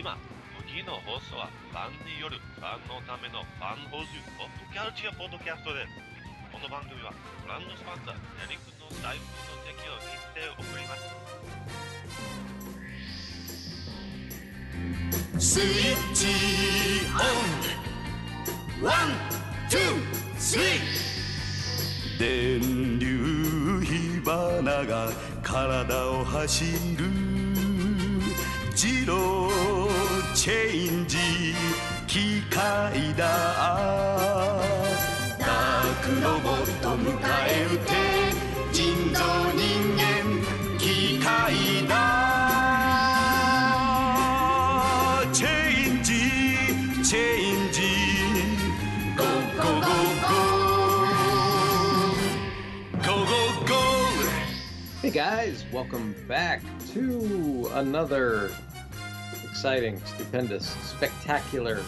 今次の放送はファンによるファンのためのファン放送ポッドキャルチャーポッドキャストです。この番組はブランドスポンサーヤリクの財布の提供にして送ります。スイッチオンワン、ツー、スリー。電流火花が体を走る。自動チェンジ機械だダークロボット迎え撃て人造人間機械だチェンジチェンジゴーゴーゴーゴーゴーゴーゴー Hey guys, welcome back to another exciting, stupendous, spectacular,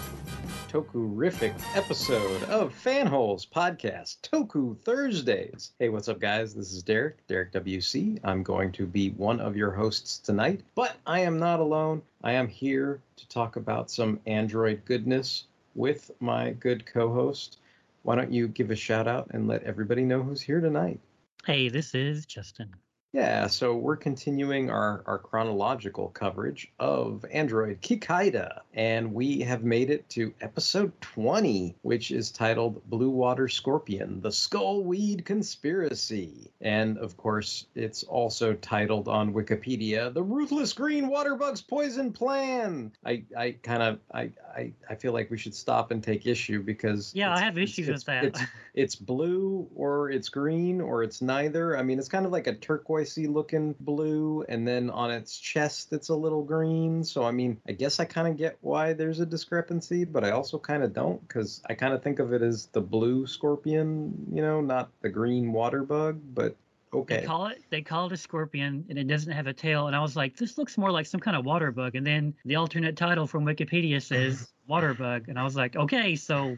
Toku-rific episode of Fanholes Podcast, Toku Thursdays. Hey, what's up, guys? This is Derek, Derek WC. I'm going to be one of your hosts tonight, but I am not alone. I am here to talk about some Android goodness with my good co-host. Why don't you give a shout out and let everybody know who's here tonight? Hey, this is Justin. Yeah, so we're continuing our, our chronological coverage of Android Kikaider, and we have made it to episode 20, which is titled Blue Water Scorpion, the Skullweed Conspiracy. And of course, it's also titled on Wikipedia, The Ruthless Green Waterbug's Poison Plan. I, I kind of I, I I feel like we should stop and take issue because Yeah, I have issues it's- with that. It's, it's blue or it's green or it's neither. I mean, it's kind of like a turquoisey looking blue, and then on its chest it's a little green. So I mean, I guess I kind of get why there's a discrepancy, but I also kind of don't because I kind of think of it as the blue scorpion, you know, not the green water bug. But okay. They call it they call it a scorpion and it doesn't have a tail. And I was like, this looks more like some kind of water bug. And then the alternate title from Wikipedia says water bug. And I was like, okay, so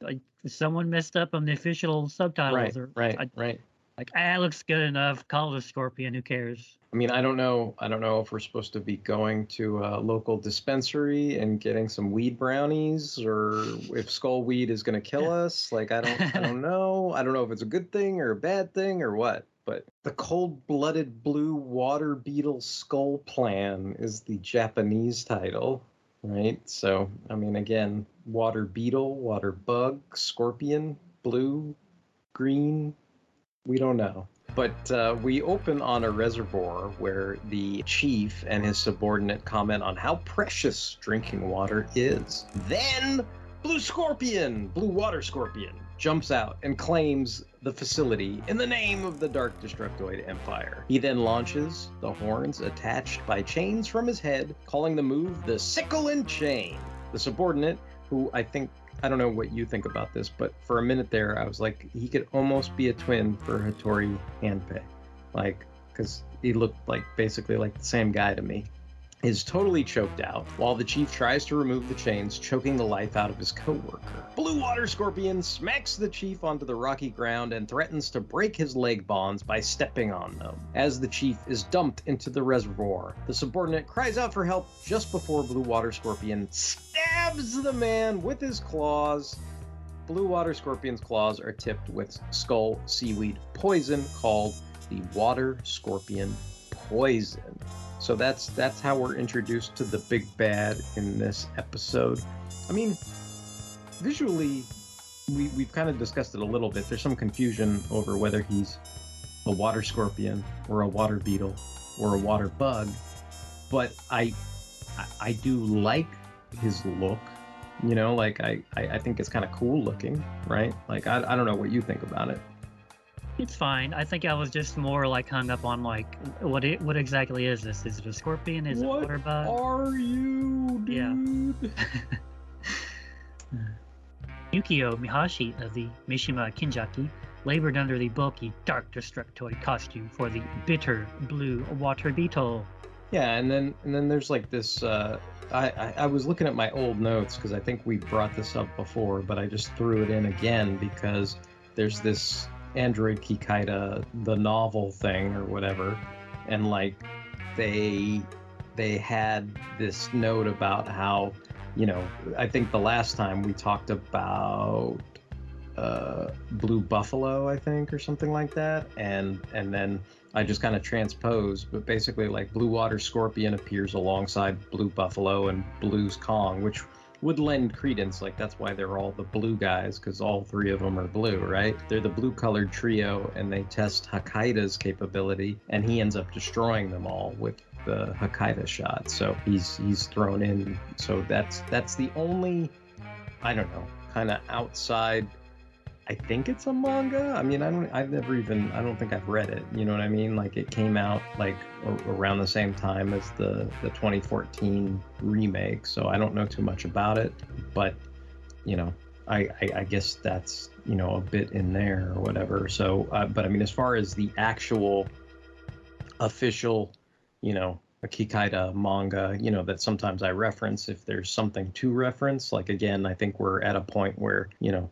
like someone messed up on the official subtitles right, or right, I, right. Like ah, it looks good enough. Call it a scorpion. Who cares? I mean, I don't know. I don't know if we're supposed to be going to a local dispensary and getting some weed brownies, or if skull weed is going to kill us. Like, I don't. I don't know. I don't know if it's a good thing or a bad thing or what. But the cold-blooded blue water beetle skull plan is the Japanese title, right? So, I mean, again, water beetle, water bug, scorpion, blue, green. We don't know. But uh, we open on a reservoir where the chief and his subordinate comment on how precious drinking water is. Then, Blue Scorpion, Blue Water Scorpion, jumps out and claims the facility in the name of the Dark Destructoid Empire. He then launches the horns attached by chains from his head, calling the move the Sickle and Chain. The subordinate, who I think I don't know what you think about this, but for a minute there, I was like, he could almost be a twin for Hattori Hanpei. Like, because he looked like basically like the same guy to me. Is totally choked out while the chief tries to remove the chains, choking the life out of his coworker. Blue Water Scorpion smacks the chief onto the rocky ground and threatens to break his leg bonds by stepping on them. As the chief is dumped into the reservoir, the subordinate cries out for help just before Blue Water Scorpion stabs the man with his claws. Blue Water Scorpion's claws are tipped with skull seaweed poison called the Water Scorpion Poison. So that's that's how we're introduced to the big bad in this episode. I mean, visually, we we've kind of discussed it a little bit. There's some confusion over whether he's a water scorpion or a water beetle or a water bug, but I I, I do like his look. You know, like I, I, I think it's kind of cool looking, right? Like I, I don't know what you think about it. It's fine. I think I was just more like hung up on like what it what exactly is this? Is it a scorpion? Is it a What water bug? are you, Yeah. Yukio Mihashi of the Mishima Kinjaki labored under the bulky dark destructoid costume for the bitter blue water beetle. Yeah, and then and then there's like this. Uh, I, I I was looking at my old notes because I think we brought this up before, but I just threw it in again because there's this Android Kikaider, the novel thing or whatever, and like they they had this note about how, you know, I think the last time we talked about uh, blue buffalo, I think, or something like that, and and then I just kind of transposed, but basically like blue water scorpion appears alongside blue buffalo and blue's Kong, which would lend credence. Like that's why they're all the blue guys, because all three of them are blue, right? They're the blue colored trio, and they test Hakaider's capability, and he ends up destroying them all with the Hakaider shot. So he's he's thrown in. So that's that's the only, I don't know, kind of outside. I think it's a manga. I mean, I don't. I've never even. I don't think I've read it. You know what I mean? Like it came out like around the same time as the the 2014 remake. So I don't know too much about it. But you know, I I, I guess that's you know a bit in there or whatever. So, uh, but I mean, as far as the actual official, you know, a Kikaider manga, you know, that sometimes I reference if there's something to reference. Like again, I think we're at a point where, you know,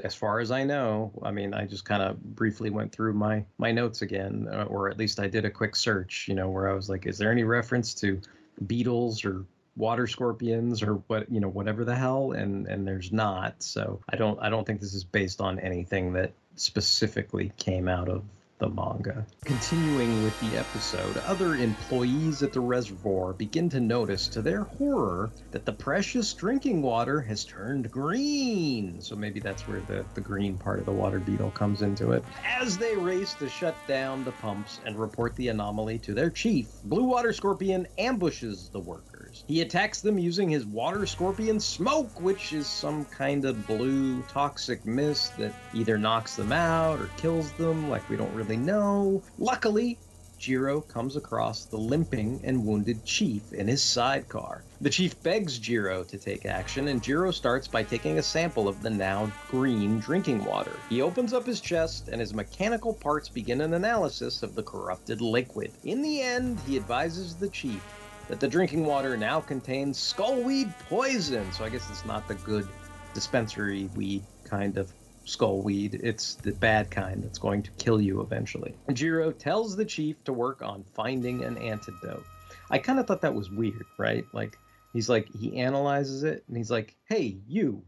as far as I know, I mean, I just kind of briefly went through my my notes again, uh, or at least I did a quick search, you know, where I was like, is there any reference to beetles or water scorpions or what, you know, whatever the hell? And and there's not. So I don't I don't think this is based on anything that specifically came out of the manga. Continuing with the episode, other employees at the reservoir begin to notice, to their horror, that the precious drinking water has turned green. So maybe that's where the, the green part of the water beetle comes into it. As they race to shut down the pumps and report the anomaly to their chief, Blue Water Scorpion ambushes the workers. He attacks them using his water scorpion smoke, which is some kind of blue toxic mist that either knocks them out or kills them, like we don't really know. Luckily, Jiro comes across the limping and wounded chief in his sidecar. The chief begs Jiro to take action, and Jiro starts by taking a sample of the now green drinking water. He opens up his chest, and his mechanical parts begin an analysis of the corrupted liquid. In the end, he advises the chief that the drinking water now contains skullweed poison. So I guess it's not the good dispensary weed kind of skullweed. It's the bad kind that's going to kill you eventually. Jiro tells the chief to work on finding an antidote. I kind of thought that was weird, right? Like he's like he analyzes it and he's like, "Hey, you,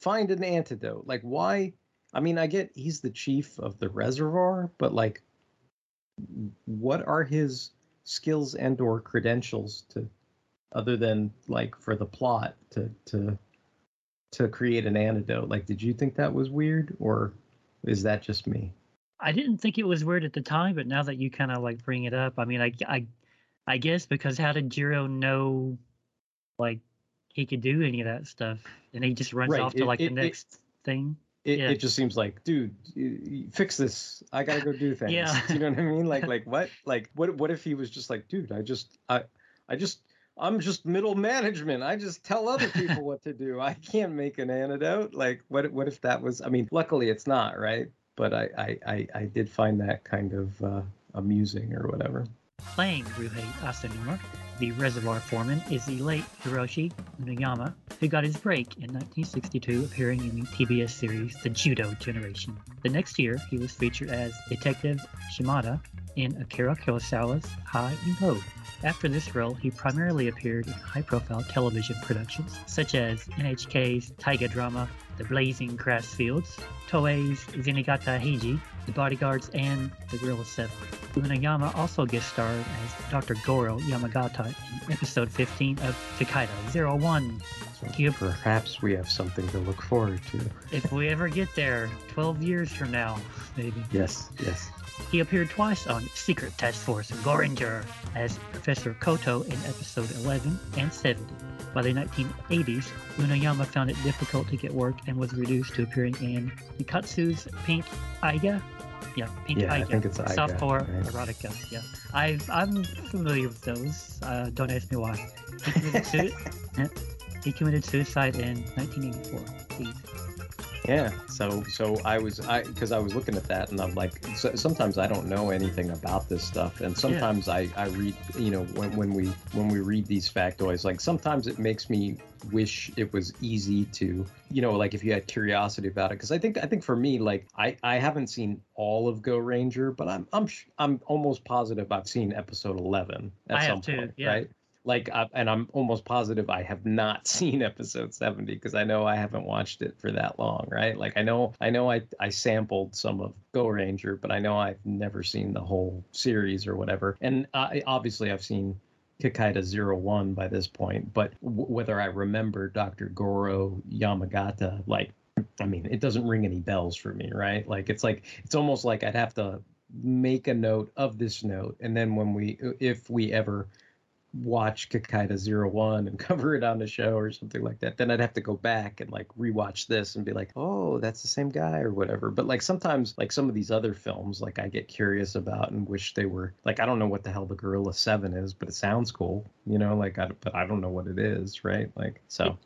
find an antidote." Like why? I mean, I get he's the chief of the reservoir, but like what are his skills and or credentials to other than like for the plot to to to create an antidote like did you think that was weird or is that just me I didn't think it was weird at the time, but now that you kind of like bring it up, I mean, I, I, I guess because how did Jiro know, like, he could do any of that stuff, and he just runs Right, off to it- like it- the it- next thing. it, Yeah. it just seems like dude fix this i gotta go do things Yeah. you know what i mean like like what like what what if he was just like dude i just i i just i'm just middle management. I just tell other people what to do. I can't make an antidote. Like what what if that was i mean luckily it's not right? But i i i, I did find that kind of uh amusing or whatever. Playing Ruhei Asanuma, the reservoir foreman, is the late Hiroshi Unayama, who got his break in 1962 appearing in the TBS series The Judo Generation. The next year, he was featured as Detective Shimada in Akira Kurosawa's High and Low. After this role, he primarily appeared in high-profile television productions such as NHK's Taiga drama The Blazing Grass Fields, Toei's Zenigata Heiji, The Bodyguards, and The Gorilla 7. Unayama also guest starred as Dr. Goro Yamagata in episode 15 of Kikaider 01. so perhaps we have something to look forward to If we ever get there, 12 years from now, maybe. yes yes He appeared twice on Secret Task Force Goringer as Professor Koto in episode 11 and 70. By the 1980s, Unayama found it difficult to get work and was reduced to appearing in Nikkatsu's Pink Eiga. Yeah, Pink Yeah, I Eiga. think it's Eiga, Softcore right? erotica. Yeah, I I'm familiar with those. Uh, don't ask me why. He committed, sui- he committed suicide in 1984. Please. Yeah. So so I was I because I was looking at that and I'm like so, sometimes I don't know anything about this stuff and sometimes I I read you know when when we when we read these factoids like sometimes it makes me wish it was easy to you know like if you had curiosity about it because I think I think for me like I I haven't seen all of Go Ranger but I'm I'm I'm almost positive I've seen episode 11 at I have some too, point yeah. right like, I, and I'm almost positive I have not seen episode 70 because I know I haven't watched it for that long, right? Like, I know, I know, I I sampled some of Go Ranger, but I know I've never seen the whole series or whatever. And I, obviously, I've seen Kikaider Zero One by this point, but w- whether I remember Dr. Goro Yamagata, like, I mean, it doesn't ring any bells for me, right? Like, it's like it's almost like I'd have to make a note of this note, and then when we, if we ever watch Kikaider Zero One and cover it on the show or something like that, then I'd have to go back and like rewatch this and be like, oh, that's the same guy or whatever. But like sometimes, like some of these other films, like I get curious about and wish they were like I don't know what the hell the Gorilla Seven is, but it sounds cool, you know. Like I but I don't know what it is, right? Like so.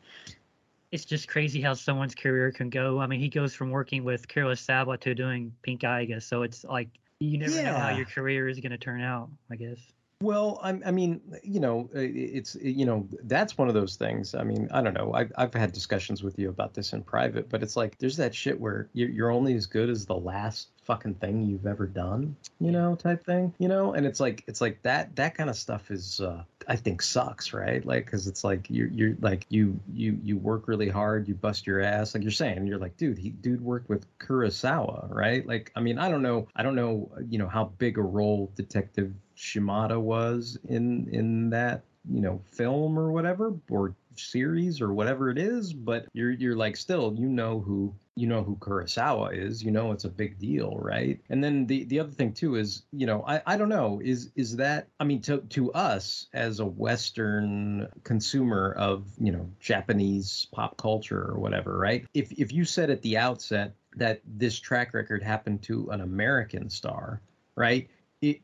It's just crazy how someone's career can go. I mean, he goes from working with Kurosawa to doing Pink Eye, I guess. so it's like you never know how your career is going to turn out. I guess. Well, I, I mean, you know, it's you know that's one of those things. I mean, I don't know. I've I've had discussions with you about this in private, but it's like there's that shit where you're you're only as good as the last fucking thing you've ever done, you know, type thing, you know. And it's like it's like that that kind of stuff is uh, I think sucks, right? Like because it's like you're you're like you you you work really hard, you bust your ass, like you're saying, you're like, dude, he dude worked with Kurosawa, right? Like, I mean, I don't know, I don't know, you know, how big a role Detective Shimada was in in that you know film or whatever or series or whatever it is but you're you're like still you know who you know who Kurosawa is you know it's a big deal right? And then the the other thing too is you know I I don't know is is that I mean to to us as a western consumer of you know Japanese pop culture or whatever right? If if you said at the outset that this track record happened to an American star right it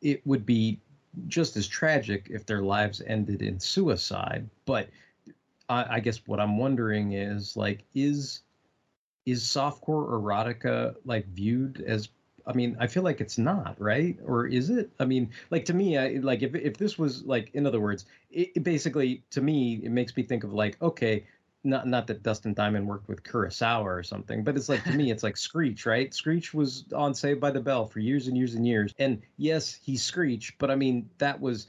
it, would be just as tragic if their lives ended in suicide. But I, I guess what I'm wondering is like, is is softcore erotica like viewed as? I mean, I feel like it's not right, or is it? I mean, like to me, I like if if this was like, in other words, it, it basically to me it makes me think of like, okay, not not that Dustin Diamond worked with Kurosawa or something, but it's like to me, it's like Screech, right? Screech was on Saved by the Bell for years and years and years, and yes, he's Screech, but I mean that was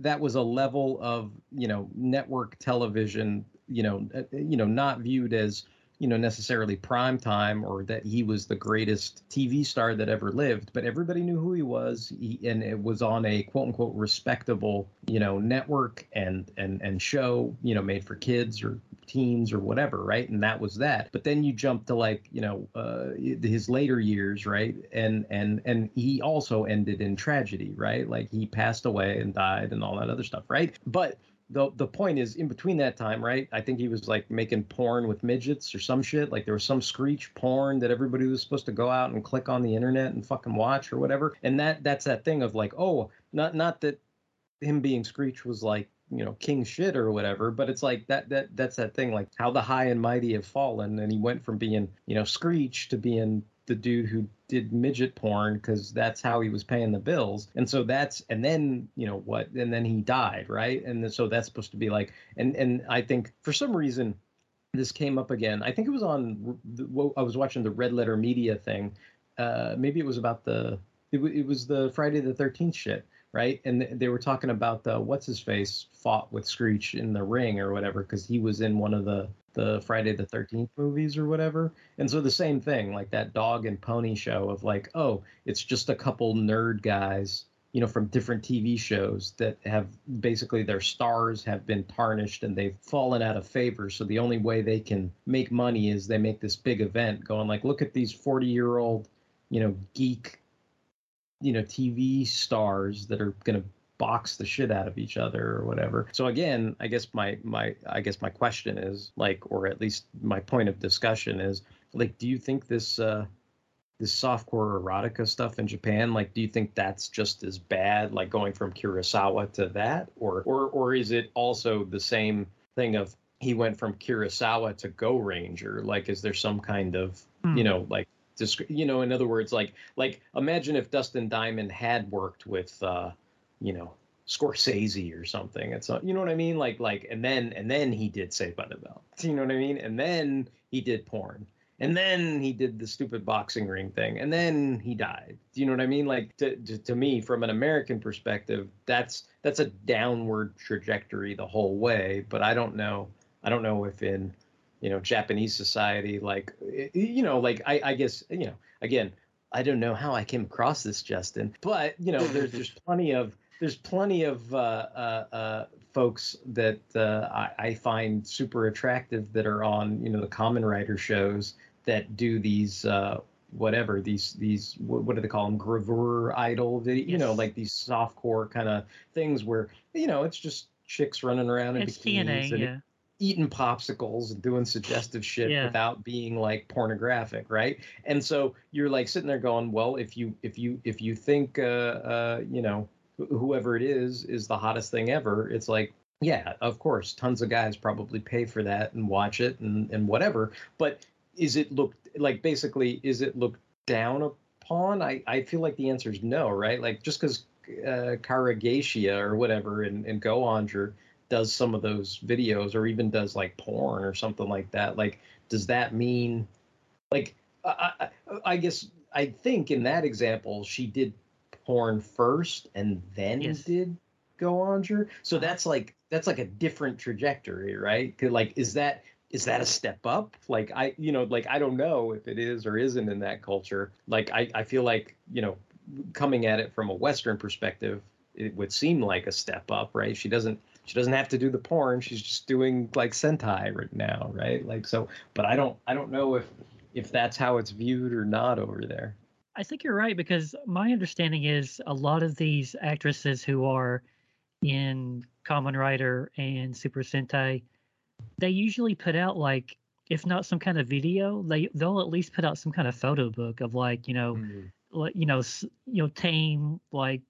that was a level of you know network television, you know, uh, you know, not viewed as you know necessarily prime time or that he was the greatest TV star that ever lived, but everybody knew who he was, he, and it was on a quote unquote respectable you know network and and and show you know made for kids or teens or whatever, right? And that was that. But then you jump to like you know uh, his later years, right? And and and he also ended in tragedy, right? Like he passed away and died and all that other stuff, right? But the the point is in between that time, right? I think he was like making porn with midgets or some shit. Like there was some screech porn that everybody was supposed to go out and click on the internet and fucking watch or whatever. And that that's that thing of like, oh, not not that him being screech was like you know king shit or whatever but it's like that that that's that thing like how the high and mighty have fallen and he went from being you know screech to being the dude who did midget porn because that's how he was paying the bills. And so that's and then you know what and then he died right? And so that's supposed to be like and and i think for some reason this came up again. I think it was on the, i was watching the red letter media thing. Uh maybe it was about the it, it was the friday the 13th shit right? And th- they were talking about the what's his face fought with Screech in the ring or whatever because he was in one of the the Friday the 13th movies or whatever. And so the same thing, like that dog and pony show of like, oh, it's just a couple nerd guys, you know, from different TV shows that have basically their stars have been tarnished and they've fallen out of favor. So the only way they can make money is they make this big event going like, look at these 40 year old, you know, geek you know TV stars that are going to box the shit out of each other or whatever. So again, I guess my my I guess my question is like or at least my point of discussion is like do you think this uh this softcore erotica stuff in Japan like do you think that's just as bad like going from Kurosawa to that or or or is it also the same thing of he went from Kurosawa to Go Ranger like is there some kind of Hmm. you know like you know in other words like like imagine if dustin diamond had worked with uh you know scorsese or something it's uh, you know what i mean like like and then and then he did Saved by the bell you know what i mean and then he did porn and then he did the stupid boxing ring thing, and then he died. Do you know what I mean? Like to, to, to me, from an American perspective, that's that's a downward trajectory the whole way. But I don't know. I don't know if in you know Japanese society, like you know, like I, I guess you know, again, I don't know how I came across this, Justin, but you know, there's there's plenty of there's plenty of uh, uh, uh, folks that uh, I, I, find super attractive that are on you know the Kamen Rider shows that do these uh, whatever these these what, what, do they call them gravure idol video you know like these softcore kind of things where you know it's just chicks running around in it's bikinis TNA, and yeah. Eating popsicles and doing suggestive shit Yeah. without being like pornographic right? And so you're like sitting there going well if you if you if you think uh uh you know wh- whoever it is is the hottest thing ever it's like yeah of course tons of guys probably pay for that and watch it and and whatever but is it looked like basically is it looked down upon? I i feel like the answer is no right? Like just because uh Karageisha or whatever and and Go-Onger does some of those videos or even does like porn or something like that like does that mean like I, I, I guess i think in that example she did porn first and then Yes. did Go-Onger so uh-huh. that's like that's like a different trajectory right? Like is that is that a step up? Like i you know like i don't know if it is or isn't in that culture. Like i i feel like you know coming at it from a western perspective it would seem like a step up right? She doesn't she doesn't have to do the porn. She's just doing like sentai right now right? Like so but i don't i don't know if if that's how it's viewed or not over there. I think you're right because my understanding is a lot of these actresses who are in Kamen Rider and Super Sentai, they usually put out like if not some kind of video, they they'll at least put out some kind of photo book of like you know mm-hmm. like you know you know tame like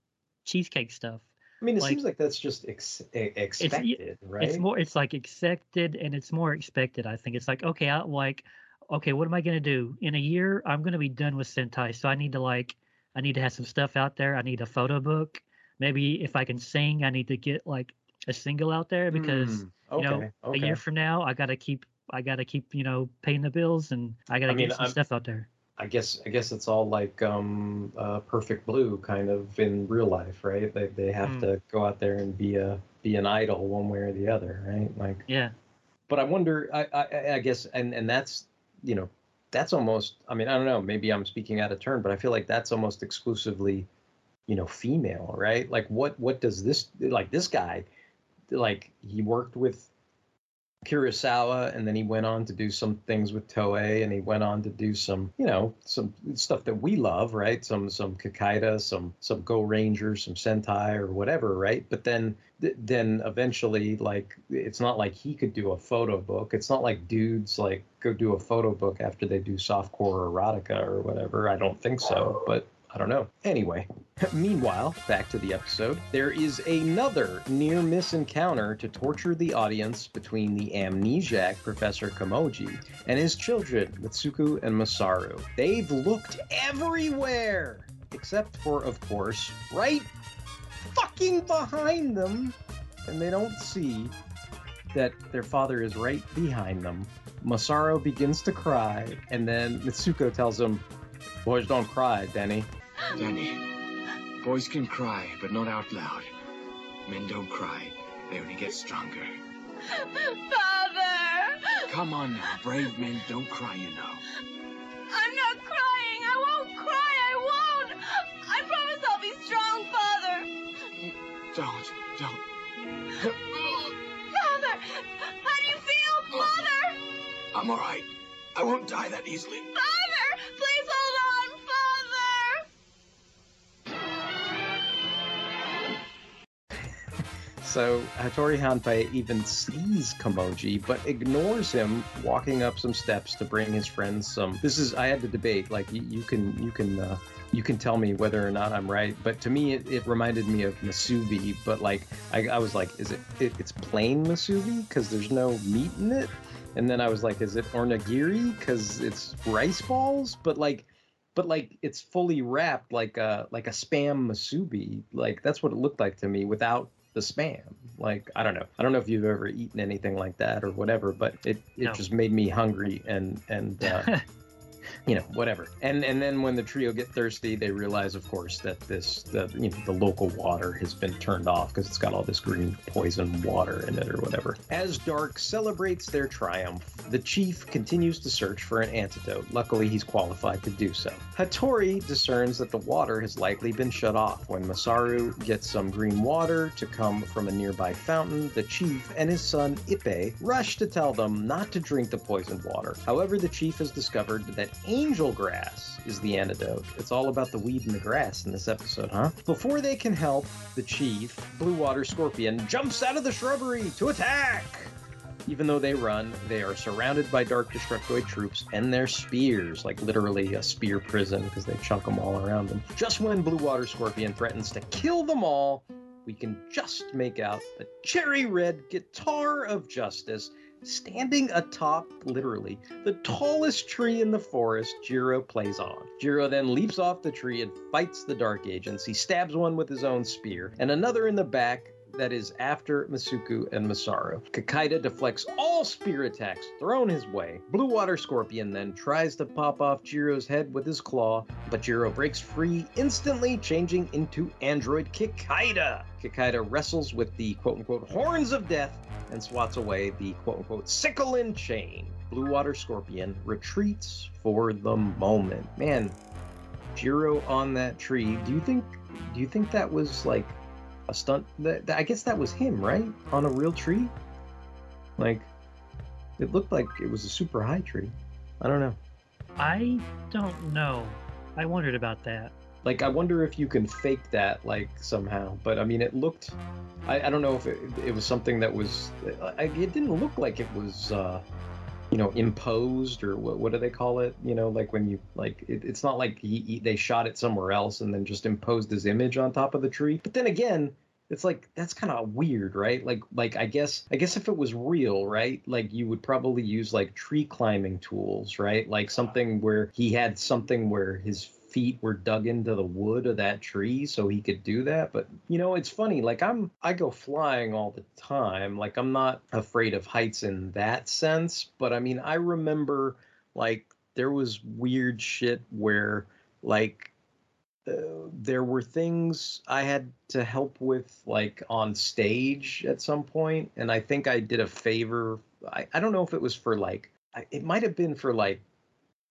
cheesecake stuff. I mean it Like- seems like that's just ex- expected right It's more it's like accepted and it's more expected. I think it's like okay, I like okay, what am I gonna do in a year? I'm gonna be done with Sentai, so I need to like I need to have some stuff out there. I need a photo book. Maybe if I can sing, I need to get like a single out there because Hmm, you know okay, a year from now I gotta keep I gotta keep you know paying the bills and I gotta I mean, get some I'm- stuff out there. I guess I guess it's all like um, uh, Perfect Blue kind of in real life, right? They they have Mm. to go out there and be a be an idol one way or the other, right? Like, Yeah, but I wonder. I I, I guess and and that's you know that's almost. I mean, I don't know. Maybe I'm speaking out of turn, but I feel like that's almost exclusively, you know, female, right? Like, what what does this like this guy, like he worked with Kurosawa, and then he went on to do some things with Toei, and he went on to do some, you know, some stuff that we love, right? Some some Kikaider, some some Go Rangers, some Sentai or whatever, right? But then th- then eventually, like, it's not like he could do a photo book. It's not like dudes like go do a photo book after they do softcore erotica or whatever. I don't think so, but I don't know. Anyway, meanwhile, back to the episode. There is another near miss encounter to torture the audience between the amnesiac Professor Komyoji and his children, Mitsuko and Masaru. They've looked everywhere, except for, of course, right fucking behind them, and they don't see that their father is right behind them. Masaru begins to cry, and then Mitsuko tells him, Boys don't cry, Denny. Danny, boys can cry, but not out loud. Men don't cry. They only get stronger. Father! Come on now, brave men don't cry, you know. I'm not crying! I won't cry! I won't! I promise I'll be strong, Father! Don't, don't. Father! How do you feel, Father? I'm all right. I won't die that easily. Father! So Hattori Hanpei even sees Komyoji, but ignores him walking up some steps to bring his friends some. This is I had to debate. Like you, can you can uh, you can tell me whether or not I'm right, but to me it, it reminded me of musubi. But like I, I was like, is it, it it's plain musubi because there's no meat in it? And then I was like, is it onigiri because it's rice balls? But like but like it's fully wrapped like a like a spam musubi like that's what it looked like to me without the spam like i don't know i don't know if you've ever eaten anything like that or whatever but it it No. just made me hungry and and uh, you know, whatever. And and then when the trio get thirsty, they realize, of course, that this the you know the local water has been turned off because it's got all this green poison water in it or whatever. As Dark celebrates their triumph, the chief continues to search for an antidote. Luckily, he's qualified to do so. Hattori discerns that the water has likely been shut off. When Masaru gets some green water to come from a nearby fountain, the chief and his son Ippe rush to tell them not to drink the poisoned water. However, the chief has discovered that angel grass is the antidote. It's all about the weed and the grass in this episode, huh? Before they can help, the chief, Blue Water Scorpion, jumps out of the shrubbery to attack. Even though they run, they are surrounded by Dark Destructoid troops and their spears, like literally a spear prison because they chunk them all around them. Just when Blue Water Scorpion threatens to kill them all, we can just make out the cherry red guitar of justice standing atop, literally, the tallest tree in the forest Jiro plays on. Jiro then leaps off the tree and fights the Dark Agents. He stabs one with his own spear, and another in the back that is after Masuku and Masaru. Kikaider deflects all spear attacks thrown his way. Blue Water Scorpion then tries to pop off Jiro's head with his claw, but Jiro breaks free, instantly changing into Android Kikaider. Kikaider wrestles with the quote unquote horns of death and swats away the quote unquote sickle and chain. Blue Water Scorpion retreats for the moment. Man, Jiro on that tree. Do you think do you think that was like a stunt that, that- I guess that was him, right? On a real tree? Like it looked like it was a super high tree. I don't know. I don't know. I wondered about that. Like I wonder if you can fake that like somehow. But I mean it looked I, I don't know if it, it was something that was I, it didn't look like it was uh you know imposed or what, what do they call it you know like when you like it, it's not like he, he, they shot it somewhere else and then just imposed his image on top of the tree but then again it's like that's kind of weird right? Like like i guess i guess if it was real right like you would probably use like tree climbing tools right? Like something where he had something where his feet were dug into the wood of that tree so he could do that. But you know it's funny like i'm i go flying all the time. Like i'm not afraid of heights in that sense. But i mean i remember like there was weird shit where like uh, there were things I had to help with, like on stage at some point, and I think I did a favor. I, I don't know if it was for like, I, it might have been for like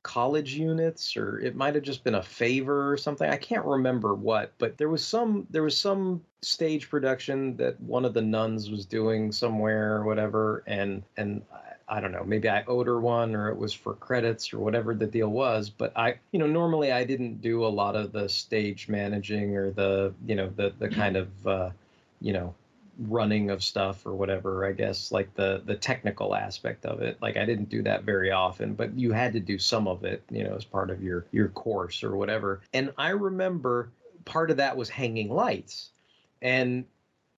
college units, or it might have just been a favor or something. I can't remember what, but there was some there was some stage production that one of the nuns was doing somewhere or whatever, and and I- don't know, maybe I owed her one or it was for credits or whatever the deal was. But I, you know, normally I didn't do a lot of the stage managing or the, you know, the the kind of, uh, you know, running of stuff or whatever. I guess like the the technical aspect of it. Like I didn't do that very often, but you had to do some of it, you know, as part of your your course or whatever. And I remember part of that was hanging lights, and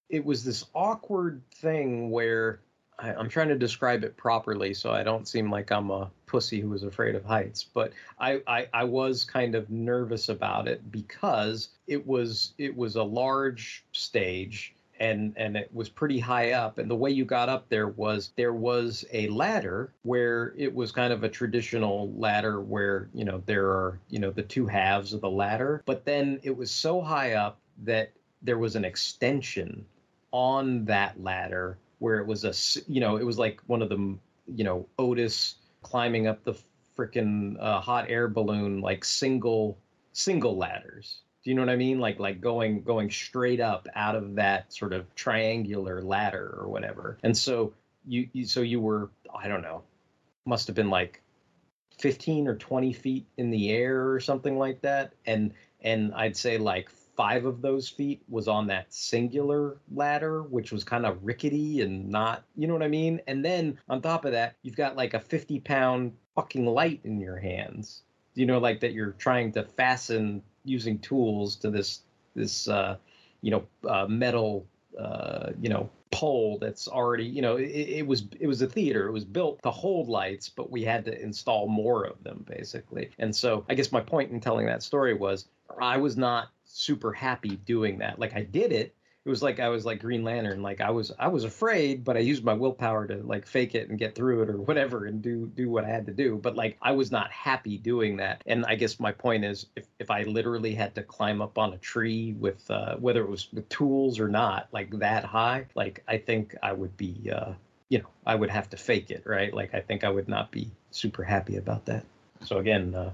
it was this awkward thing where I, I'm trying to describe it properly so I don't seem like I'm a pussy who was afraid of heights. But I, I, I was kind of nervous about it because it was it was a large stage and and it was pretty high up and the way you got up there was there was a ladder where it was kind of a traditional ladder where you know there are you know the two halves of the ladder but then it was so high up that there was an extension on that ladder where it was a you know it was like one of them you know Otis climbing up the freaking uh, hot air balloon like single single ladders. Do you know what I mean? Like like going going straight up out of that sort of triangular ladder or whatever. And so you, you so you were I don't know must have been like 15 or 20 feet in the air or something like that. And and I'd say like five of those feet was on that singular ladder, which was kind of rickety and not, you know what I mean? And then on top of that, you've got like a 50 pound fucking light in your hands, you know, like that you're trying to fasten using tools to this, this, uh, you know, uh, metal, uh, you know, pole that's already, you know, it, it was, it was a theater. It was built to hold lights, but we had to install more of them basically. And so I guess my point in telling that story was I was not super happy doing that. Like I did it it was like I was like Green Lantern. Like I was I was afraid, but I used my willpower to like fake it and get through it or whatever and do do what I had to do. But like I was not happy doing that. And I guess my point is if if I literally had to climb up on a tree with uh, whether it was with tools or not, like that high, like I think I would be uh, you know I would have to fake it, right? Like I think I would not be super happy about that. So again, uh,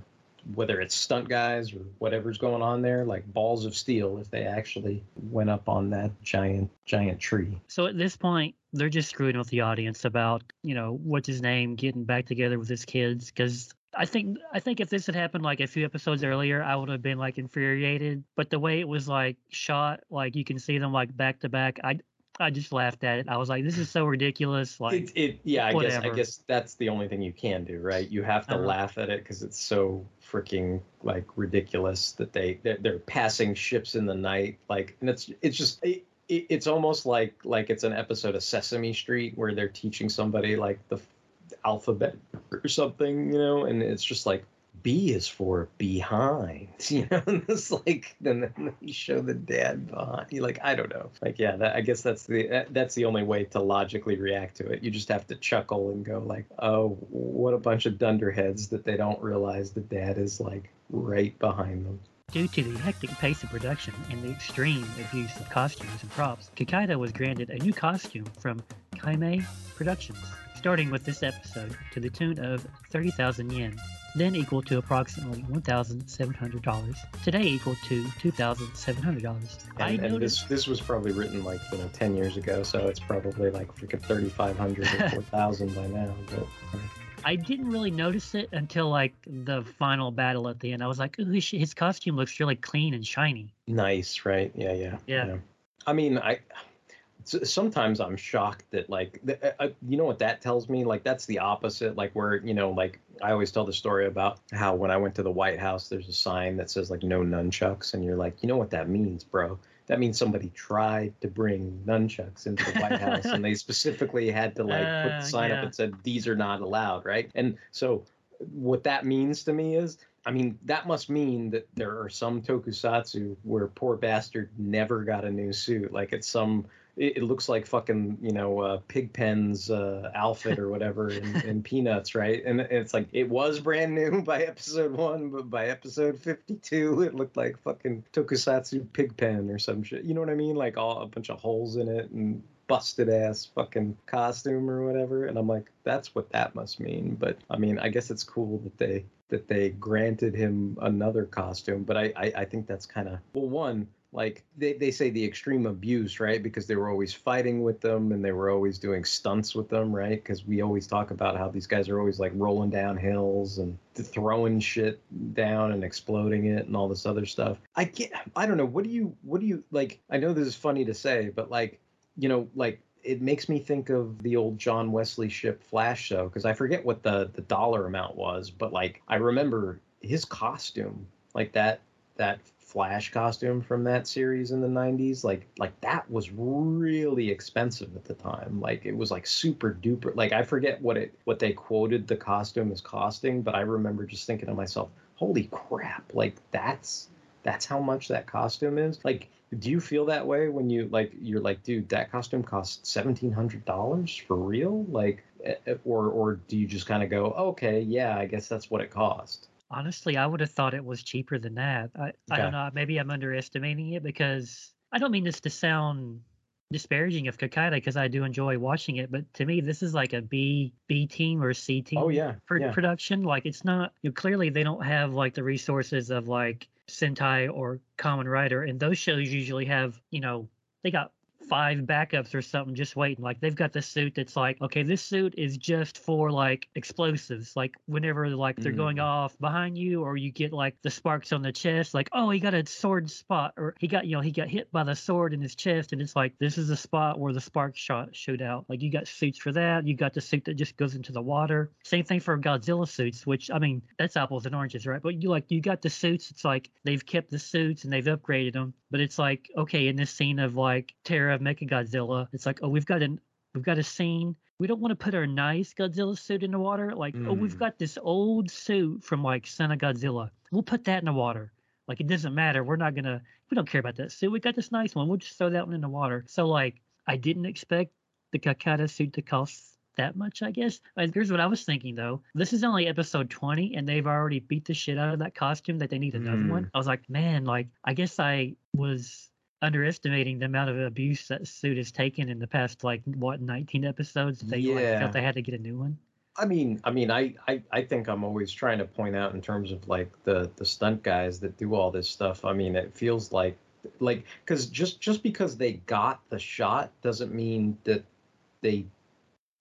whether it's stunt guys or whatever's going on there, like balls of steel if they actually went up on that giant giant tree. So at this point, they're just screwing with the audience about, you know, what's his name getting back together with his kids because I think I think if this had happened like a few episodes earlier, I would have been like infuriated. But the way it was like shot, like you can see them like back to back, I I just laughed at it. I was like, this is so ridiculous. Like It, it yeah, I guess I guess that's the only thing you can do, right? You have to Uh-huh. laugh at it because it's so freaking like ridiculous that they they're, they're passing ships in the night, like, and it's it's just. It- it's almost like like it's an episode of Sesame Street where they're teaching somebody like the alphabet or something, you know, and it's just like B is for behind, you know. And it's like then, you show the dad behind. You like I don't know. Like yeah, that, I guess that's the that, that's the only way to logically react to it. You just have to chuckle and go like, oh, what a bunch of dunderheads that they don't realize the dad is like right behind them. Due to the hectic pace of production and the extreme abuse of costumes and props, Kikaider was granted a new costume from Kaime Productions, starting with this episode to the tune of 30,000 yen, then equal to approximately $1,700, today equal to $2,700. I And, and noticed, this this was probably written like you know ten years ago, so it's probably like freaking thirty five hundred or four thousand by now. But I didn't really notice it until like the final battle at the end. I was like, ooh, his, costume looks really clean and shiny. Nice, right? Yeah, yeah, Yeah. I mean, I sometimes I'm shocked that like, uh, uh, you know what that tells me? Like that's the opposite. Like where you know, like I always tell the story about how when I went to the White House, there's a sign that says like no nunchucks, and you're like, you know what that means, bro? That means somebody tried to bring nunchucks into the White House, and they specifically had to like put Uh, the sign yeah. up that said these are not allowed, right? And so what that means to me is I mean, that must mean that there are some tokusatsu where poor bastard never got a new suit. Like it's some, it, it looks like fucking, you know, uh, Pigpen's uh, outfit or whatever in, in Peanuts, right? And it's like, it was brand new by episode one, but by episode 52, it looked like fucking tokusatsu Pigpen or some shit. You know what I mean? Like all a bunch of holes in it and busted ass fucking costume or whatever. And I'm like, that's what that must mean. But I mean, I guess it's cool that they that they granted him another costume. But I I, I think that's kind of well, one like they, they say the extreme abuse right? Because they were always fighting with them and they were always doing stunts with them right? Because we always talk about how these guys are always like rolling down hills and throwing shit down and exploding it and all this other stuff. I get i don't know. What do you what do you like i know this is funny to say but like you know like it makes me think of the old John Wesley Shipp Flash show because I forget what the the dollar amount was, but like I remember his costume, like that that Flash costume from that series in the 90s, like like that was really expensive at the time. Like it was like super duper like I forget what it what they quoted the costume as costing, but I remember just thinking to myself, "Holy crap, like that's that's how much that costume is." Like do you feel that way when you like you're like dude that costume costs $1700 for real like eh, eh, or or do you just kind of go okay yeah i guess that's what it cost Honestly, I would have thought it was cheaper than that. I, I don't know. Maybe I'm underestimating it because I don't mean this to sound disparaging of Kikaider because I do enjoy watching it, but to me, this is like a B B team or C oh, team oh yeah pro- yeah production. Like it's not you know, clearly they don't have like the resources of like Sentai or Kamen Rider, and those shows usually have you know they got five backups or something just waiting. Like they've got the suit that's like, okay, this suit is just for like explosives. Like whenever like they're going Mhm. off behind you, or you get like the sparks on the chest, like oh he got a sword spot, or he got you know he got hit by the sword in his chest, and it's like this is the spot where the spark shot shoot out. Like you got suits for that. You got the suit that just goes into the water. Same thing for Godzilla suits, which I mean that's apples and oranges, right? But you like you got the suits. It's like they've kept the suits and they've upgraded them. But it's like okay, in this scene of like Terror of Mechagodzilla, it's like oh we've got an we've got a scene. We don't want to put our nice Godzilla suit in the water. Like oh we've Mm. got this old suit from like Son of Godzilla. We'll put that in the water. Like it doesn't matter. We're not gonna. We don't care about that suit. We got this nice one. We'll just throw that one in the water. So like, I didn't expect the Kakata suit to cost that much. I guess. And here's what I was thinking though. This is only episode 20, and they've already beat the shit out of that costume that they need another one. I was like, man, like I guess I was underestimating the amount of abuse that suit has taken in the past like what 19 episodes. They like, felt they had to get a new one. I mean, I mean, I, I, I think I'm always trying to point out in terms of like the the stunt guys that do all this stuff. I mean, it feels like like because just just because they got the shot doesn't mean that they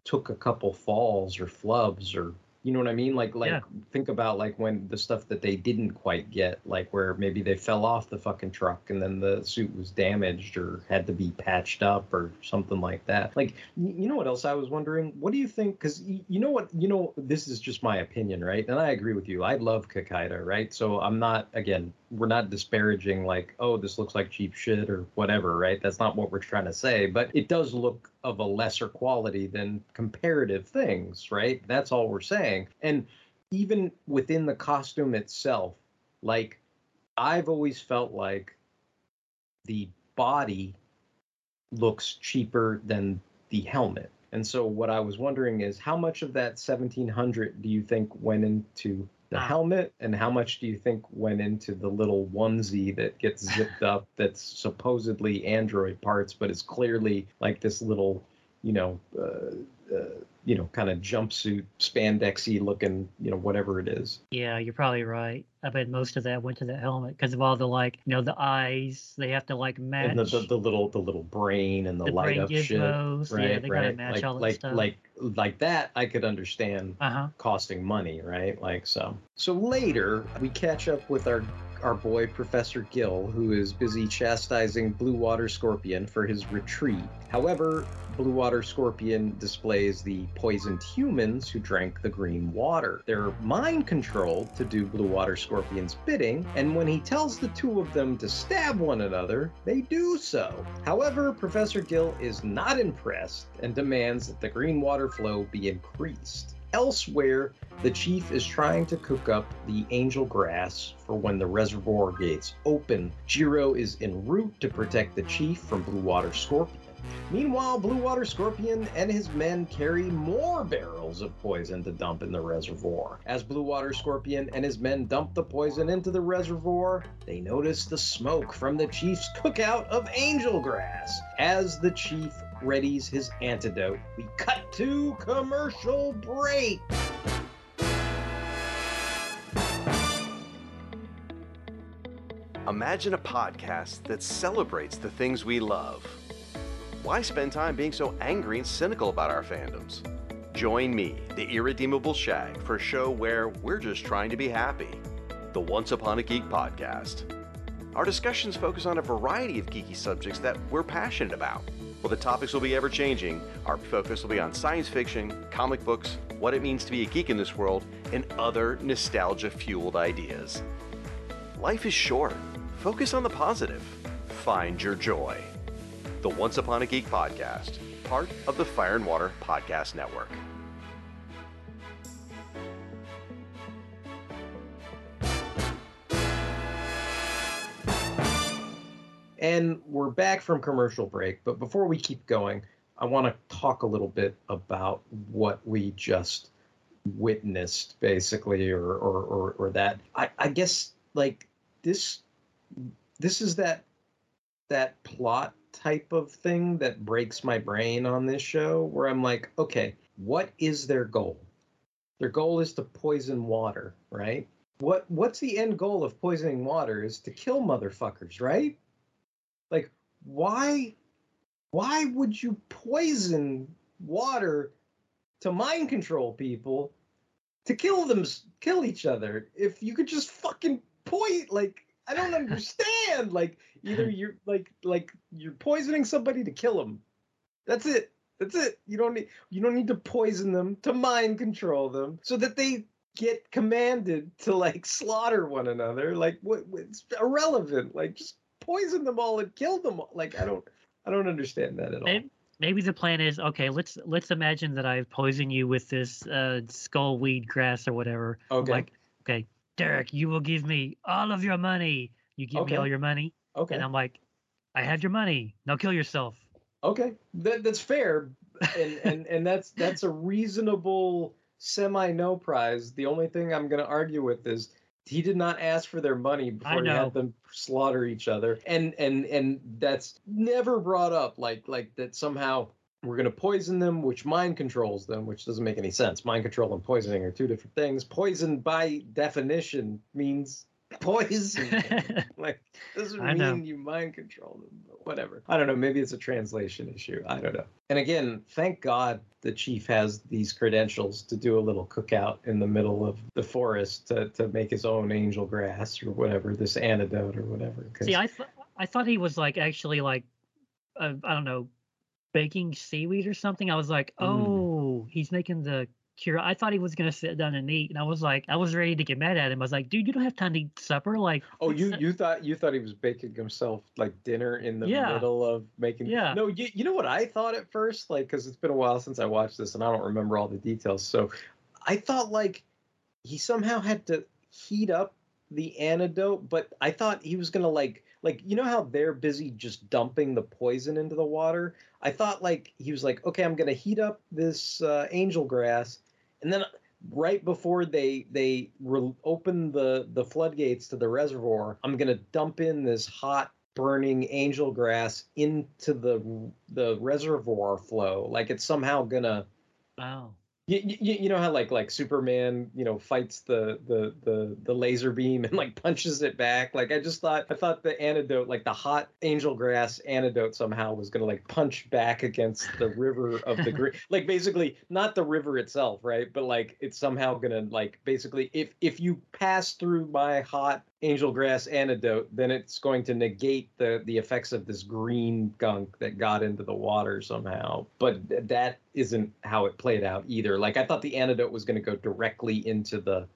took a couple falls or flubs or you know what I mean? Like like Yeah. think about like when the stuff that they didn't quite get, like where maybe they fell off the fucking truck and then the suit was damaged or had to be patched up or something like that. Like you know what else I was wondering? What do you think? Because you know what you know this is just my opinion, right? And I agree with you. I love Kikaider, right? So I'm not again we're not disparaging like oh this looks like cheap shit or whatever, right? That's not what we're trying to say. But it does look of a lesser quality than comparative things, right? That's all we're saying. And even within the costume itself, like I've always felt like the body looks cheaper than the helmet. And so what I was wondering is how much of that 1700 do you think went into the Ah. helmet and how much do you think went into the little onesie that gets zipped up that's supposedly android parts but is clearly like this little you know uh, uh, you know kind of jumpsuit spandexy looking you know whatever it is Yeah, you're probably right. I bet most of that went to the helmet because of all the like, you know, the eyes. They have to like match and the, the, the little the little brain and the, the light up shit gizmos. right yeah, they gotta right match like all that like stuff. like like that i could understand uh huh. costing money, right? Like so. So later, we catch up with our our boy Professor Gill, who is busy chastising Blue Water Scorpion for his retreat. However, Blue Water Scorpion displays the poisoned humans who drank the green water. They're mind controlled to do Blue Water Scorpion's bidding, and when he tells the two of them to stab one another, they do so. However, Professor Gill is not impressed and demands that the green water flow be increased. Elsewhere, the chief is trying to cook up the angel grass for when the reservoir gates open. Jiro is en route to protect the chief from Blue Water Scorpion. Meanwhile, Blue Water Scorpion and his men carry more barrels of poison to dump in the reservoir. As Blue Water Scorpion and his men dump the poison into the reservoir, they notice the smoke from the chief's cookout of angel grass. As the chief readies his antidote, we cut to commercial break. Imagine a podcast that celebrates the things we love. Why spend time being so angry and cynical about our fandoms? Join me, the irredeemable Shag, for a show where we're just trying to be happy. The Once Upon a Geek podcast. Our discussions focus on a variety of geeky subjects that we're passionate about. While the topics will be ever changing, our focus will be on science fiction, comic books, what it means to be a geek in this world, and other nostalgia fueled ideas. Life is short. Focus on the positive. Find your joy. The Once Upon a Geek podcast, part of the Fire and Water Podcast Network. And we're back from commercial break, but before we keep going, I want to talk a little bit about what we just witnessed, basically, or or or, or that. I, I guess like this this is that that plot type of thing that breaks my brain on this show where I'm like, okay, what is their goal? Their goal is to poison water, right? What what's the end goal of poisoning water is to kill motherfuckers, right? Like why why would you poison water to mind control people to kill them kill each other? If you could just fucking point, like I don't understand. Like either you're like like you're poisoning somebody to kill them that's it. That's it. You don't need you don't need to poison them to mind control them so that they get commanded to like slaughter one another. Like what it's irrelevant? Like just poison them all and kill them all like I don't I don't understand that at all Maybe, maybe the plan is okay. Let's let's imagine that I've poisoned you with this uh, skull weed grass or whatever. I'm Okay. Like, okay, Derek, you will give me all of your money You give Okay. me all your money, Okay. and I'm like, I have your money. Now kill yourself. Okay, that, that's fair, and and and that's that's a reasonable semi no prize. The only thing I'm going to argue with is he did not ask for their money before he had them slaughter each other, and and and that's never brought up. Like like that somehow we're going to poison them, which mind controls them, which doesn't make any sense. Mind control and poisoning are two different things. Poison by definition means poison. like doesn't I know. mean you mind control them but whatever i don't know maybe it's a translation issue i don't know and again thank god the chief has these credentials to do a little cookout in the middle of the forest to, to make his own angel grass or whatever this antidote or whatever See, I th- I thought he was like actually like, uh, I don't know, baking seaweed or something. I was like, Mm. oh, he's making the I thought he was gonna sit down and eat, and I was like, I was ready to get mad at him. I was like, dude, you don't have time to eat supper. Like, Oh, you you thought you thought he was baking himself like dinner in the Yeah. middle of making. Yeah. No, you you know what I thought at first, like because it's been a while since I watched this and I don't remember all the details. So I thought like he somehow had to heat up the antidote, but I thought he was gonna like like you know how they're busy just dumping the poison into the water. I thought like he was like, okay, I'm gonna heat up this uh, angel grass, and then right before they they re- open the the floodgates to the reservoir, I'm gonna dump in this hot burning angel grass into the the reservoir flow. Like it's somehow gonna wow. You, you, you know how like like Superman you know fights the, the the the laser beam and like punches it back? Like I just thought I thought the antidote like the hot angel grass antidote somehow was gonna like punch back against the river of the green like basically not the river itself right? But like it's somehow gonna like basically if if you pass through my hot angel grass antidote then it's going to negate the the effects of this green gunk that got into the water somehow. But th- that isn't how it played out either. Like i thought the antidote was going to go directly into the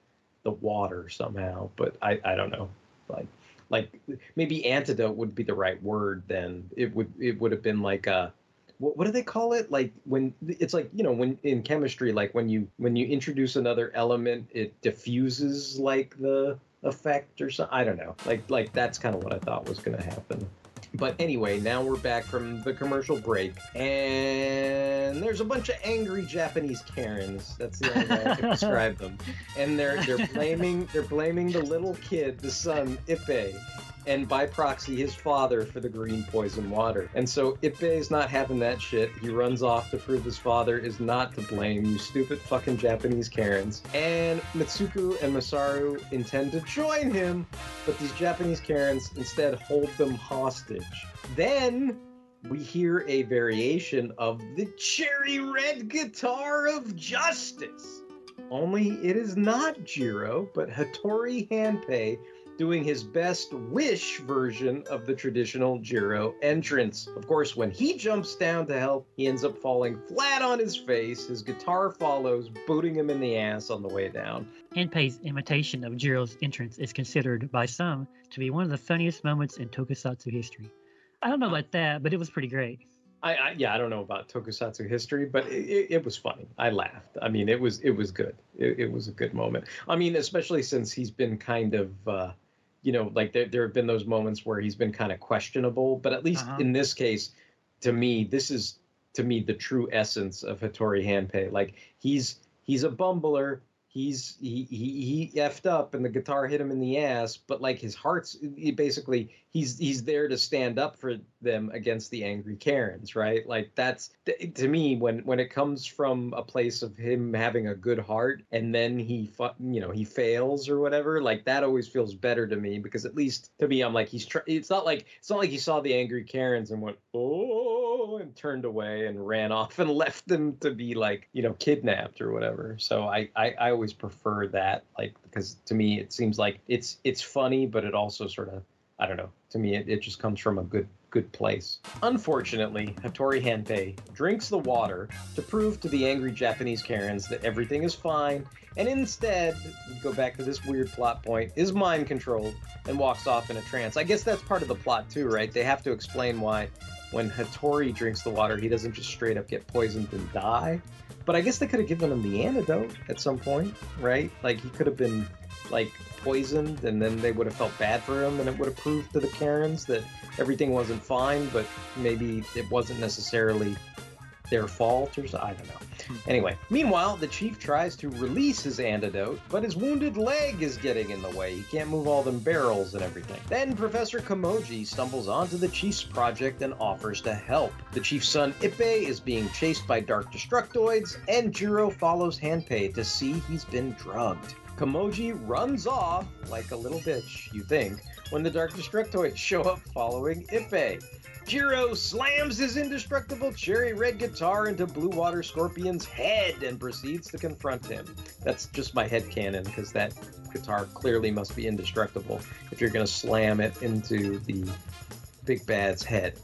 the water somehow but i i don't know. Like like maybe antidote would be the right word then. It would it would have been like a what, what do they call it? Like when it's like you know when in chemistry like when you when you introduce another element it diffuses like the effect or something i don't know. Like like that's kind of what i thought was going to happen but anyway now we're back from the commercial break and there's a bunch of angry japanese karens that's the only way i can describe them and they're they're blaming they're blaming the little kid the son Ippei and by proxy his father for the green poison water. And so Ippei's not having that shit. He runs off to prove his father is not to blame, you stupid fucking Japanese Karens. And Mitsuko and Masaru intend to join him, but these Japanese Karens instead hold them hostage. Then we hear a variation of the cherry red guitar of justice. Only it is not Jiro, but Hattori Hanpei doing his best wish version of the traditional Jiro entrance. Of course, when he jumps down to help, he ends up falling flat on his face. His guitar follows, booting him in the ass on the way down. Hanpei's imitation of Jiro's entrance is considered by some to be one of the funniest moments in tokusatsu history. I don't know about that, but it was pretty great. I, I yeah, I don't know about tokusatsu history, but it, it, it was funny. I laughed. I mean, it was it was good. It, it was a good moment. I mean, especially since he's been kind of, uh, you know, like there there have been those moments where he's been kind of questionable. But at least Uh-huh. in this case, to me, this is to me the true essence of Hattori Hanpei. Like he's he's a bumbler. He's he, he he effed up and the guitar hit him in the ass, but like his heart's he basically he's he's there to stand up for them against the angry Karens, right? Like that's to me when when it comes from a place of him having a good heart and then he you know he fails or whatever, like that always feels better to me because at least to me I'm like he's tr- it's not like it's not like he saw the angry Karens and went oh and turned away and ran off and left them to be like you know kidnapped or whatever. So I I, I always prefer that like because to me it seems like it's it's funny but it also sort of I don't know. To me, it, it just comes from a good good place. Unfortunately, Hattori Hanpei drinks the water to prove to the angry Japanese Karens that everything is fine, and instead, go back to this weird plot point, is mind controlled and walks off in a trance. I guess that's part of the plot too, right? They have to explain why when Hattori drinks the water, he doesn't just straight up get poisoned and die. But I guess they could have given him the antidote at some point, right? Like he could have been like poisoned, and then they would have felt bad for him, and it would have proved to the Karens that everything wasn't fine, but maybe it wasn't necessarily their fault or so. I don't know. Hmm. Anyway, meanwhile, the chief tries to release his antidote, but his wounded leg is getting in the way. He can't move all them barrels and everything. Then Professor Komyoji stumbles onto the chief's project and offers to help. The chief's son Ippei is being chased by dark destructoids, and Jiro follows Hanpei to see he's been drugged. Komyoji runs off like a little bitch, you think, when the Dark Destructoids show up following Ippei. Jiro slams his indestructible cherry red guitar into Blue Water Scorpion's head and proceeds to confront him. That's just my head canon because that guitar clearly must be indestructible if you're going to slam it into the big bad's head.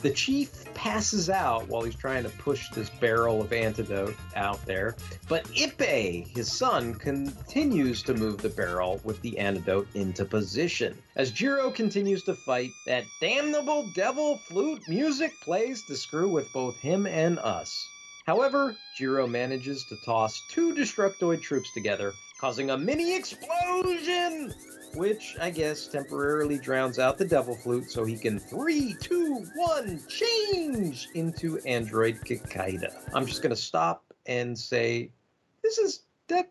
The chief passes out while he's trying to push this barrel of antidote out there, but Ippei, his son, continues to move the barrel with the antidote into position. As Jiro continues to fight, that damnable devil flute music plays to screw with both him and us. However, Jiro manages to toss two Destructoid troops together, causing a mini explosion! Which I guess temporarily drowns out the devil flute so he can three, two, one, change into Android Kikaider. I'm just gonna stop and say this is that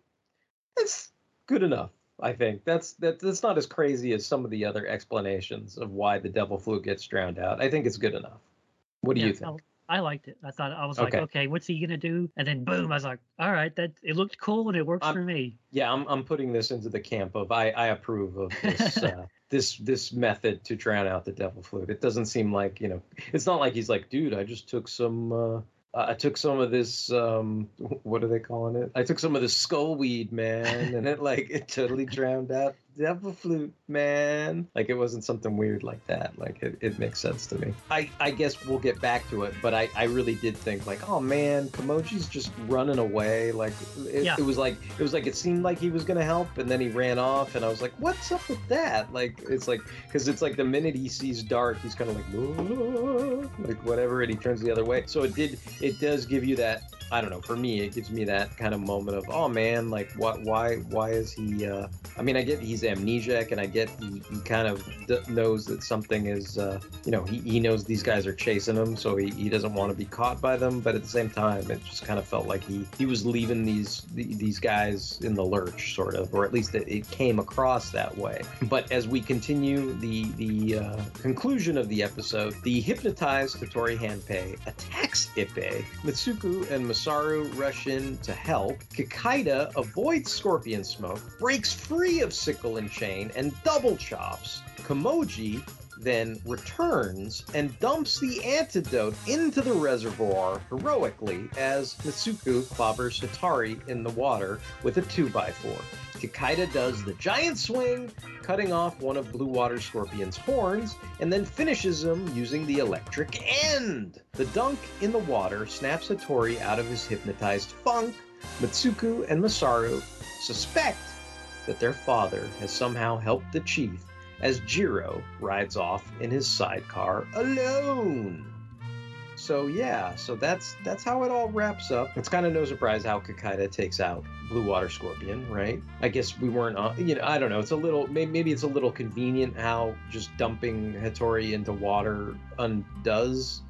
that's good enough. I think that's that that's not as crazy as some of the other explanations of why the devil flute gets drowned out. I think it's good enough. What do Yeah, you think? I- liked it. I thought I was like, Okay. okay, what's he gonna do? And then boom, I was like, all right, that it looked cool and it works I'm- for me. Yeah, I'm I'm putting this into the camp of I I approve of this uh, this this method to drown out the devil flute. It doesn't seem like you know. It's not like he's like, dude, I just took some. Uh, I took some of this. Um, what are they calling it? I took some of this skull weed, man, and it like it totally drowned out devil flute, man. Like it wasn't something weird like that. Like it, it makes sense to me. I I guess we'll get back to it, but I I really did think like, oh man, Komyoji's just running away. Like it, Yeah. it was like it was like it seemed like he was gonna help, and then he ran off, and I was like, what's up with that? Like it's like because it's like the minute he sees dark, he's kind of like, like whatever, and he turns the other way. So it did it does give you that. I don't know. For me, it gives me that kind of moment of, oh man, like what? Why? Why is he? Uh, I mean, I get he's amnesiac, and I get he, he kind of d- knows that something is, uh, you know, he, he knows these guys are chasing him, so he, he doesn't want to be caught by them. But at the same time, it just kind of felt like he he was leaving these the- these guys in the lurch, sort of, or at least it, it came across that way. But as we continue the the uh, conclusion of the episode, the hypnotized Hattori Hanpei attacks Ippei. Mitsuko and Masaru rush in to help. Kikaider avoids scorpion smoke, breaks free of sickle and chain, and double chops. Komyoji then returns and dumps the antidote into the reservoir heroically as Mitsuko clobbers Hattori in the water with a 2x4. Kikaider does the giant swing, cutting off one of Blue Water Scorpion's horns, and then finishes him using the electric end. The dunk in the water snaps Hattori out of his hypnotized funk. Mitsuko and Masaru suspect that their father has somehow helped the chief as Jiro rides off in his sidecar alone. So yeah, so that's that's how it all wraps up. It's kind of no surprise how Kikaider takes out Blue Water Scorpion, right? I guess we weren't, you know, I don't know. It's a little, maybe, maybe it's a little convenient how just dumping Hattori into water undoes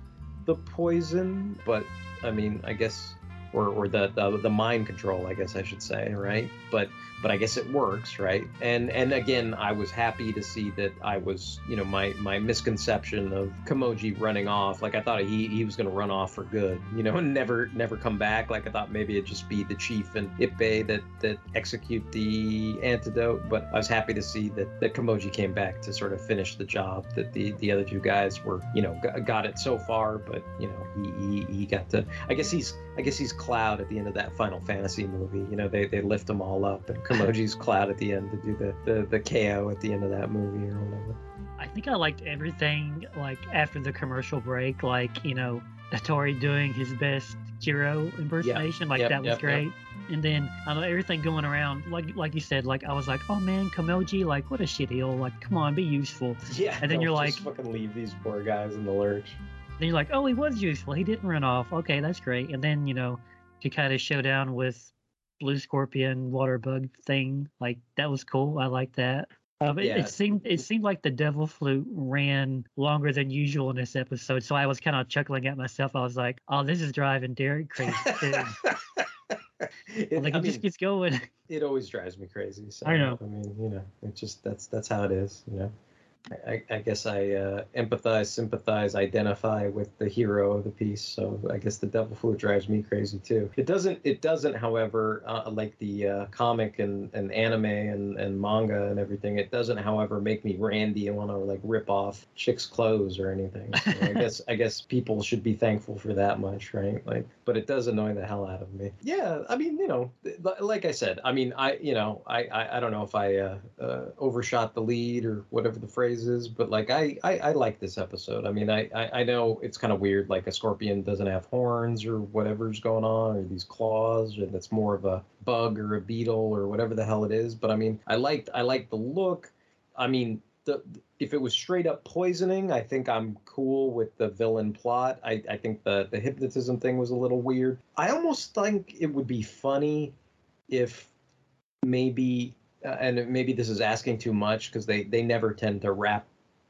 the poison, but I mean, I guess, or or the the, the mind control, I guess I should say, right? But but I guess it works, right? And and again, I was happy to see that I was, you know, my my misconception of Komyoji running off, like I thought he he was going to run off for good, you know, and never never come back. Like I thought maybe it'd just be the chief and Ippei that that execute the antidote, but I was happy to see that that Komyoji came back to sort of finish the job that the the other two guys were, you know, got, it so far, but you know, he, he he got to. I guess he's I guess he's Cloud at the end of that Final Fantasy movie. You know, they they lift them all up, and Komyoji's Cloud at the end to do the the the KO at the end of that movie or whatever. I think I liked everything like after the commercial break, like you know, Hattori doing his best Jiro impersonation, like Yep, that was yep, yep. great. And then I know everything going around, like like you said, like I was like, oh man, Kamoji, like what a shitheel, like come on, be useful. Yeah, And then you're like- fucking leave these poor guys in the lurch. Then you're like, oh, he was useful, he didn't run off. Okay, that's great. And then you know, Kikaider's showdown with blue scorpion water bug thing. Like that was cool. I like that. Um, it, Yeah. it seemed it seemed like the devil flute ran longer than usual in this episode, so I was kind of chuckling at myself. I was like, "Oh, this is driving Derek crazy." too." It- like I it just mean, keeps going. it always drives me crazy. So, I know. I mean, you know, it just that's that's how it is. You know, I, I guess I uh, empathize, sympathize, identify with the hero of the piece. So I guess the devil flute drives me crazy too. It doesn't. It doesn't, however, uh, like the uh, comic and, and anime and, and manga and everything. It doesn't, however, make me randy and want to like rip off chicks' clothes or anything. So I guess I guess people should be thankful for that much, right? Like, but it does annoy the hell out of me. Yeah, I mean, you know, like I said, I mean, I you know, I I, I don't know if I uh, uh, overshot the lead or whatever the phrase is, but like I I, I like this episode. I mean, I I, I know it's kind of weird, like a scorpion doesn't have horns or whatever's going on, or these claws, and it's more of a bug or a beetle or whatever the hell it is. But I mean, I liked I liked the look. I mean, the if it was straight up poisoning, I think I'm cool with the villain plot. I, I think the the hypnotism thing was a little weird. I almost think it would be funny if maybe Uh, and maybe this is asking too much because they they never tend to wrap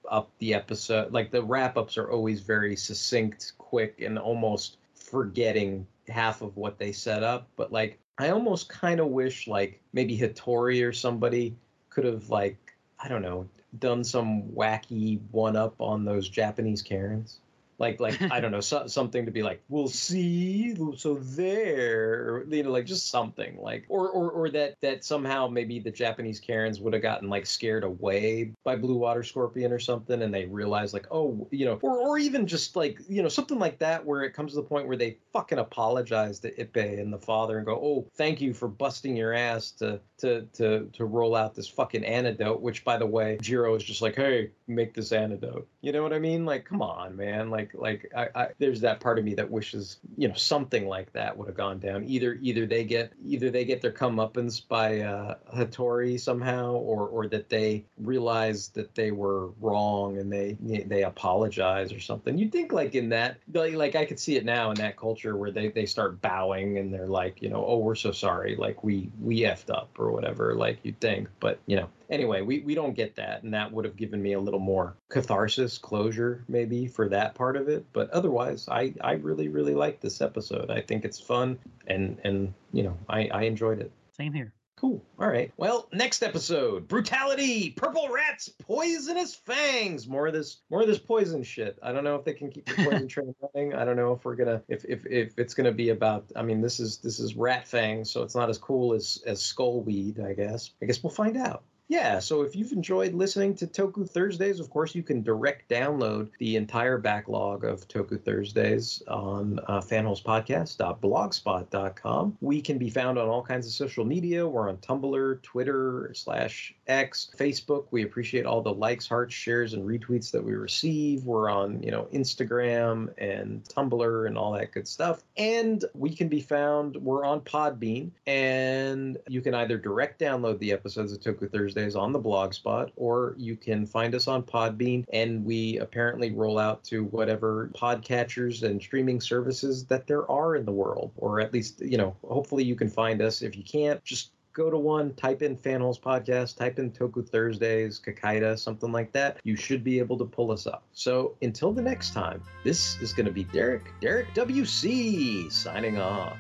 up the episode like the wrap ups are always very succinct quick and almost forgetting half of what they set up. But like i almost kind of wish like maybe Hattori or somebody could have like i don't know done some wacky one up on those japanese karens like like i don't know so, something to be like we'll see so there you know like just something like or, or or that that somehow maybe the japanese karens would have gotten like scared away by blue water scorpion or something and they realize like oh you know or or even just like you know something like that where it comes to the point where they fucking apologize to Ippei and the father and go oh thank you for busting your ass to to to to roll out this fucking antidote which by the way jiro is just like hey make this antidote. You know what i mean? Like come on man. Like like I, I there's that part of me that wishes you know something like that would have gone down. Either either they get either they get their comeuppance by uh hattori somehow or or that they realize that they were wrong and they they apologize or something. You'd think like in that like, like i could see it now in that culture where they they start bowing and they're like you know oh we're so sorry. Like we we effed up or whatever like you'd think. But you know anyway we we don't get that and that would have given me a little more catharsis closure maybe for that part of it but otherwise i i really really like this episode i think it's fun and and you know i i enjoyed it Same here. Cool. All right. Well, next episode: brutality, purple rats, poisonous fangs. More of this, more of this poison shit. I don't know if they can keep the poison train running. I don't know if we're gonna, if if if it's gonna be about. I mean, this is this is rat fangs, so it's not as cool as as skull weed, I guess. I guess we'll find out. Yeah, so if you've enjoyed listening to Toku Thursdays, of course, you can direct download the entire backlog of Toku Thursdays on uh, fanholespodcast.blogspot.com. We can be found on all kinds of social media. We're on Tumblr, Twitter, slash X, Facebook. We appreciate all the likes, hearts, shares, and retweets that we receive. We're on, you know, Instagram and Tumblr and all that good stuff. And we can be found, we're on Podbean, and you can either direct download the episodes of Toku Thursdays on the blog spot, or you can find us on Podbean, and we apparently roll out to whatever podcatchers and streaming services that there are in the world, or at least, you know, hopefully you can find us. If you can't, just go to one, type in Fanholes Podcast, type in Toku Thursdays, Kikaider, something like that. You should be able to pull us up. So until the next time, this is going to be Derek, Derek WC, signing off.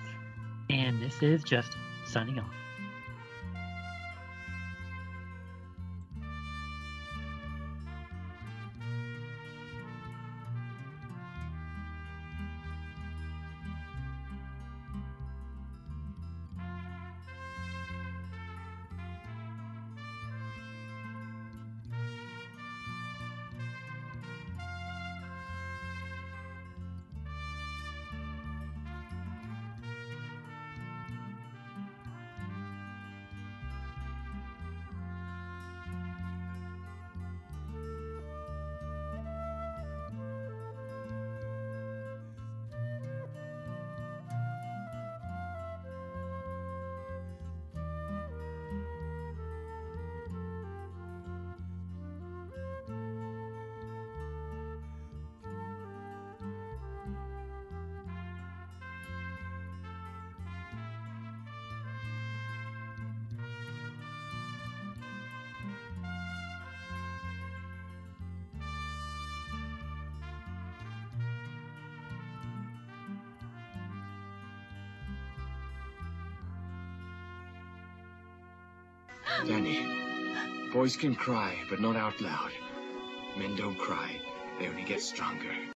And this is Justin signing off. Boys can cry, but not out loud. Men don't cry. They only get stronger.